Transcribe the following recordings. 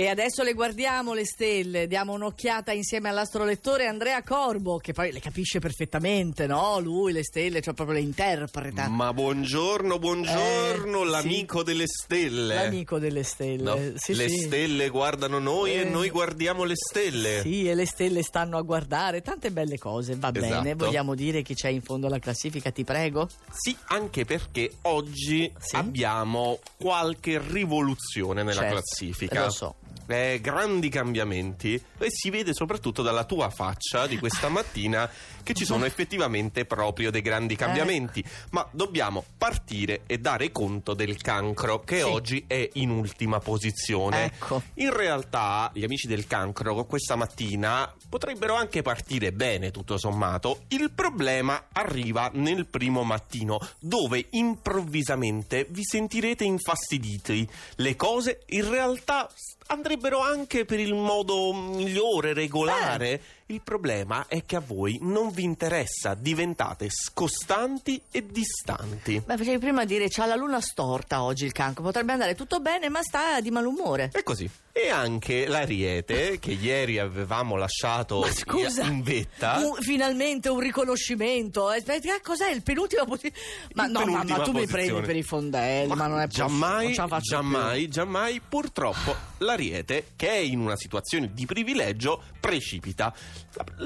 E adesso le guardiamo le stelle, diamo un'occhiata insieme all'astrolettore Andrea Corbo, che poi le capisce perfettamente, no? Lui le stelle, cioè proprio le interpreta. Ma buongiorno, buongiorno, Eh, l'amico delle stelle. L'amico delle stelle. No, Sì, le sì. stelle guardano noi e Eh. noi guardiamo le stelle. Sì, e le stelle stanno a guardare tante belle cose, va bene. Esatto. Vogliamo dire chi c'è in fondo alla classifica, ti prego? Sì, anche perché oggi Sì. abbiamo qualche rivoluzione nella Certo, classifica. lo so. Eh, grandi cambiamenti e si vede soprattutto dalla tua faccia di questa mattina che ci sono effettivamente proprio dei grandi cambiamenti. Ma dobbiamo partire e dare conto del cancro che Sì. oggi è in ultima posizione. Ecco. In realtà gli amici del cancro questa mattina potrebbero anche partire bene tutto sommato. Il problema arriva nel primo mattino dove improvvisamente vi sentirete infastiditi. Le cose in realtà andrebbero anche per il modo migliore, regolare. Il problema è che a voi non vi interessa, diventate scostanti e distanti. Beh, facevi prima dire c'ha la luna storta oggi il cancro, potrebbe andare tutto bene, ma sta di malumore. È così. E anche l'ariete, che ieri avevamo lasciato Ma scusa, in vetta. un- finalmente un riconoscimento. Aspetta, eh, cos'è il penultimo posizione? Ma In no, ma, ma tu mi posizione. prendi per i fondelli, ma, non è possibile. Giammai, faccio giammai, giammai, purtroppo l'Ariete, che è in una situazione di privilegio, precipita.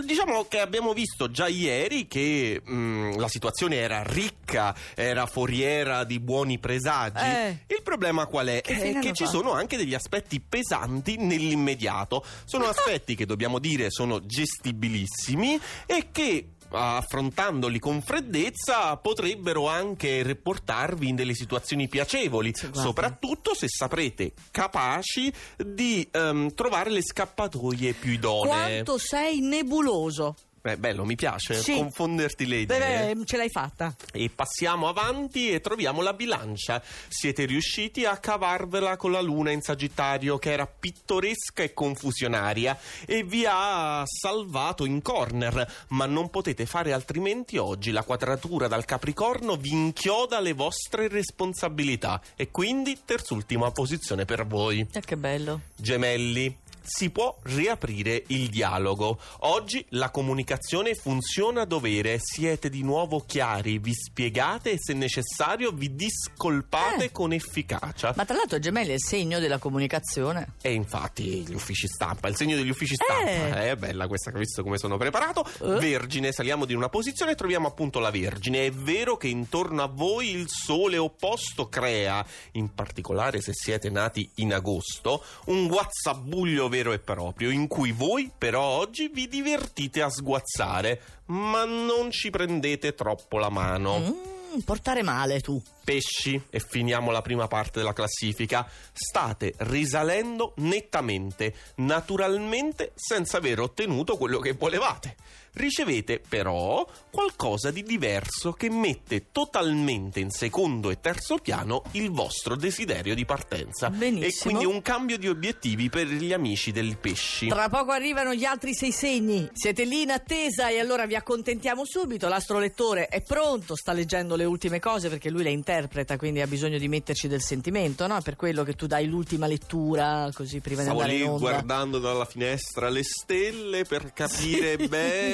Diciamo che abbiamo visto già ieri che mm, la situazione era ricca, era foriera di buoni presagi. Eh. Il problema qual è? Che È che ci fatto? sono anche degli aspetti pesanti nell'immediato. Sono aspetti che dobbiamo dire sono gestibilissimi e che affrontandoli con freddezza potrebbero anche riportarvi in delle situazioni piacevoli, Sì, soprattutto se saprete capaci di ehm, trovare le scappatoie più idonee. Quanto sei nebuloso. Beh, bello, mi piace Sì. confonderti le idee. Beh, ce l'hai fatta. E passiamo avanti e troviamo la bilancia. Siete riusciti a cavarvela con la luna in Sagittario che era pittoresca e confusionaria e vi ha salvato in corner, ma non potete fare altrimenti oggi. La quadratura dal Capricorno vi inchioda le vostre responsabilità e quindi terzultima posizione per voi. Eh, che bello. Gemelli. Si può riaprire il dialogo. Oggi la comunicazione funziona a dovere. Siete di nuovo chiari, vi spiegate e se necessario vi discolpate Eh. con efficacia. Ma tra l'altro gemelli è il segno della comunicazione. E infatti gli uffici stampa, il segno degli uffici stampa. Eh. È bella questa che ho visto come sono preparato. Eh. Vergine, saliamo di una posizione e troviamo appunto la Vergine. È vero che intorno a voi il sole opposto crea, in particolare se siete nati in agosto, un guazzabuglio vero e proprio, in cui voi però oggi vi divertite a sguazzare, ma non ci prendete troppo la mano. Mm, portare male tu. Pesci, e finiamo la prima parte della classifica, state risalendo nettamente, naturalmente senza aver ottenuto quello che volevate. Ricevete però qualcosa di diverso che mette totalmente in secondo e terzo piano il vostro desiderio di partenza. Benissimo. E quindi un cambio di obiettivi per gli amici del pesci. Tra poco arrivano gli altri sei segni. Siete lì in attesa e allora vi accontentiamo subito. L'astrolettore è pronto, sta leggendo le ultime cose perché lui le interpreta, quindi ha bisogno di metterci del sentimento, no? Per quello che tu dai l'ultima lettura così prima Stavo di andare lì in onda. guardando dalla finestra le stelle per capire Sì.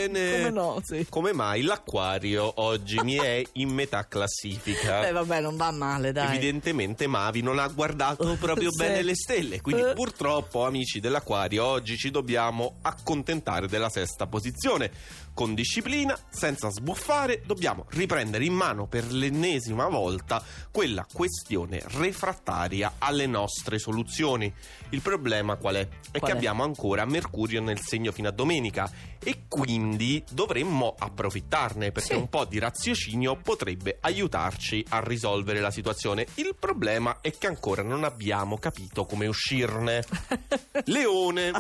Bene Come no, sì. come mai l'acquario oggi mi è in metà classifica. Eh vabbè, non va male, dai. Evidentemente Mavi non ha guardato proprio Sì. bene le stelle, quindi Eh. purtroppo amici dell'acquario oggi ci dobbiamo accontentare della sesta posizione. Con disciplina, senza sbuffare, dobbiamo riprendere in mano per l'ennesima volta quella questione refrattaria alle nostre soluzioni. Il problema qual è? È Qual che è? abbiamo ancora Mercurio nel segno fino a domenica e quindi dovremmo approfittarne perché Sì. un po' di raziocinio potrebbe aiutarci a risolvere la situazione. Il problema è che ancora non abbiamo capito come uscirne. Leone.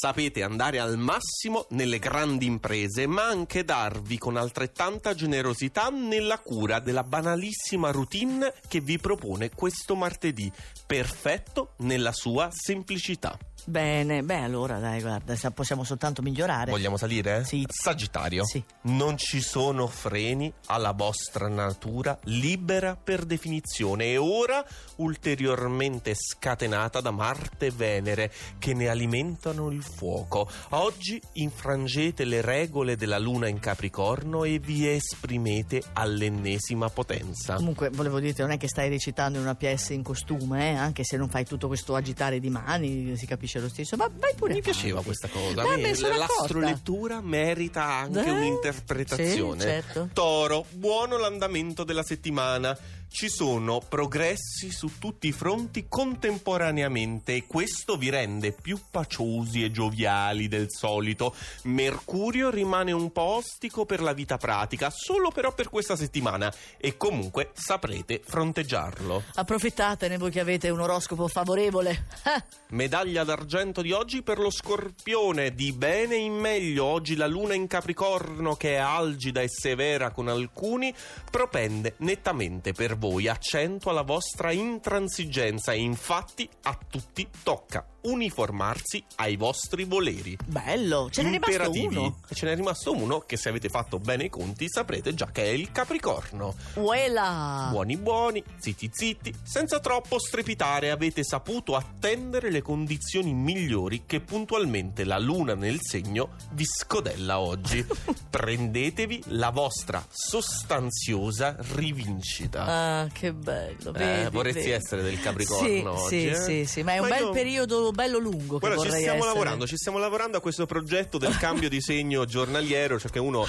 Sapete andare al massimo nelle grandi imprese, ma anche darvi con altrettanta generosità nella cura della banalissima routine che vi propone questo martedì, perfetto nella sua semplicità. Bene, beh allora dai, guarda, possiamo soltanto migliorare. Vogliamo salire? Sì. Sagittario. Sì. Non ci sono freni alla vostra natura libera per definizione e ora ulteriormente scatenata da Marte e Venere che ne alimentano il fuoco. Oggi infrangete le regole della Luna in Capricorno e vi esprimete all'ennesima potenza. Comunque volevo dirti, non è che stai recitando in una PS in costume, eh, anche se non fai tutto questo agitare di mani, si capisce lo stesso. Ma vai pure. Mi piaceva questa cosa. Accorta. L'astrolettura merita anche Eh, un'interpretazione. sì, certo. Toro, buono l'andamento della settimana. Ci sono progressi su tutti i fronti contemporaneamente e questo vi rende più paciosi e gioviali del solito. Mercurio rimane un po' ostico per la vita pratica, solo però per questa settimana e comunque saprete fronteggiarlo. Approfittatene voi che avete un oroscopo favorevole. Medaglia d'argento di oggi per lo scorpione, di bene in meglio. Oggi la luna in Capricorno, che è algida e severa con alcuni, propende nettamente per voi, accentua la vostra intransigenza e infatti a tutti tocca uniformarsi ai vostri voleri. bello, ce n'è rimasto uno. Ce n'è rimasto uno che se avete fatto bene i conti saprete già che è il Capricorno. Uela. Buoni buoni, zitti zitti, senza troppo strepitare avete saputo attendere le condizioni migliori che puntualmente la luna nel segno vi scodella oggi. Prendetevi la vostra sostanziosa rivincita. Ah, che bello. Eh, vedi, vorresti vedi. essere del Capricorno sì, oggi, Sì, eh? sì, sì, ma è un Ma bel io- periodo bello lungo che Guarda, ci stiamo essere. lavorando, ci stiamo lavorando a questo progetto del cambio di segno giornaliero, cioè che uno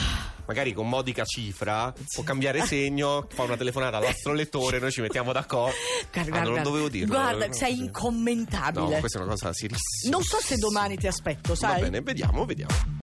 magari con modica cifra può cambiare segno, fa una telefonata all'astrolettore, noi ci mettiamo d'accordo. Guarda, Ah, non guarda, dovevo dirlo. Guarda, No, sei incommentabile. No, questa è una cosa serissima. Non so se domani ti aspetto, sai? Va bene, vediamo, vediamo.